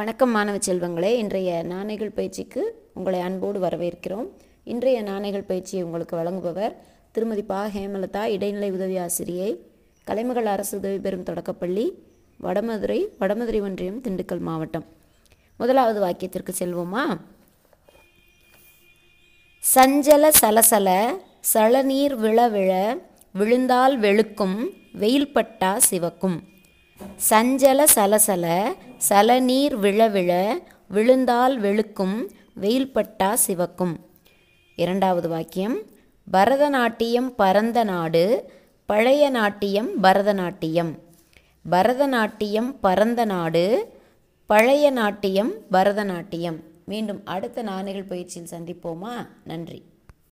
வணக்கம் மாணவ செல்வங்களே இன்றைய நாணைகள் பயிற்சிக்கு உங்களை அன்போடு வரவேற்கிறோம். இன்றைய நாணைகள் பயிற்சியை உங்களுக்கு வழங்குபவர் திருமதி பா. ஹேமலதா இடைநிலை உதவி ஆசிரியை கலைமகள் அரசு உதவி பெறும் தொடக்கப்பள்ளி வடமதுரை வடமதுரை ஒன்றியம் திண்டுக்கல் மாவட்டம். முதலாவது வாக்கியத்திற்கு செல்வோமா? சஞ்சல சலசல சளநீர் விழ விழ விழுந்தால் வெளுக்கும் வெயில் பட்டா சிவக்கும். சஞ்சல சலசல சலநீர் விழ விழ விழுந்தால் வெளுக்கும் வெயில் பட்டா சிவக்கும். இரண்டாவது வாக்கியம் பரதநாட்டியம் பரந்த நாடு பழைய நாட்டியம் பரதநாட்டியம் பரதநாட்டியம் பரந்த நாடு பழைய நாட்டியம் பரதநாட்டியம் மீண்டும் அடுத்த நாணயங்கள் பயிற்சியில் சந்திப்போமா? நன்றி.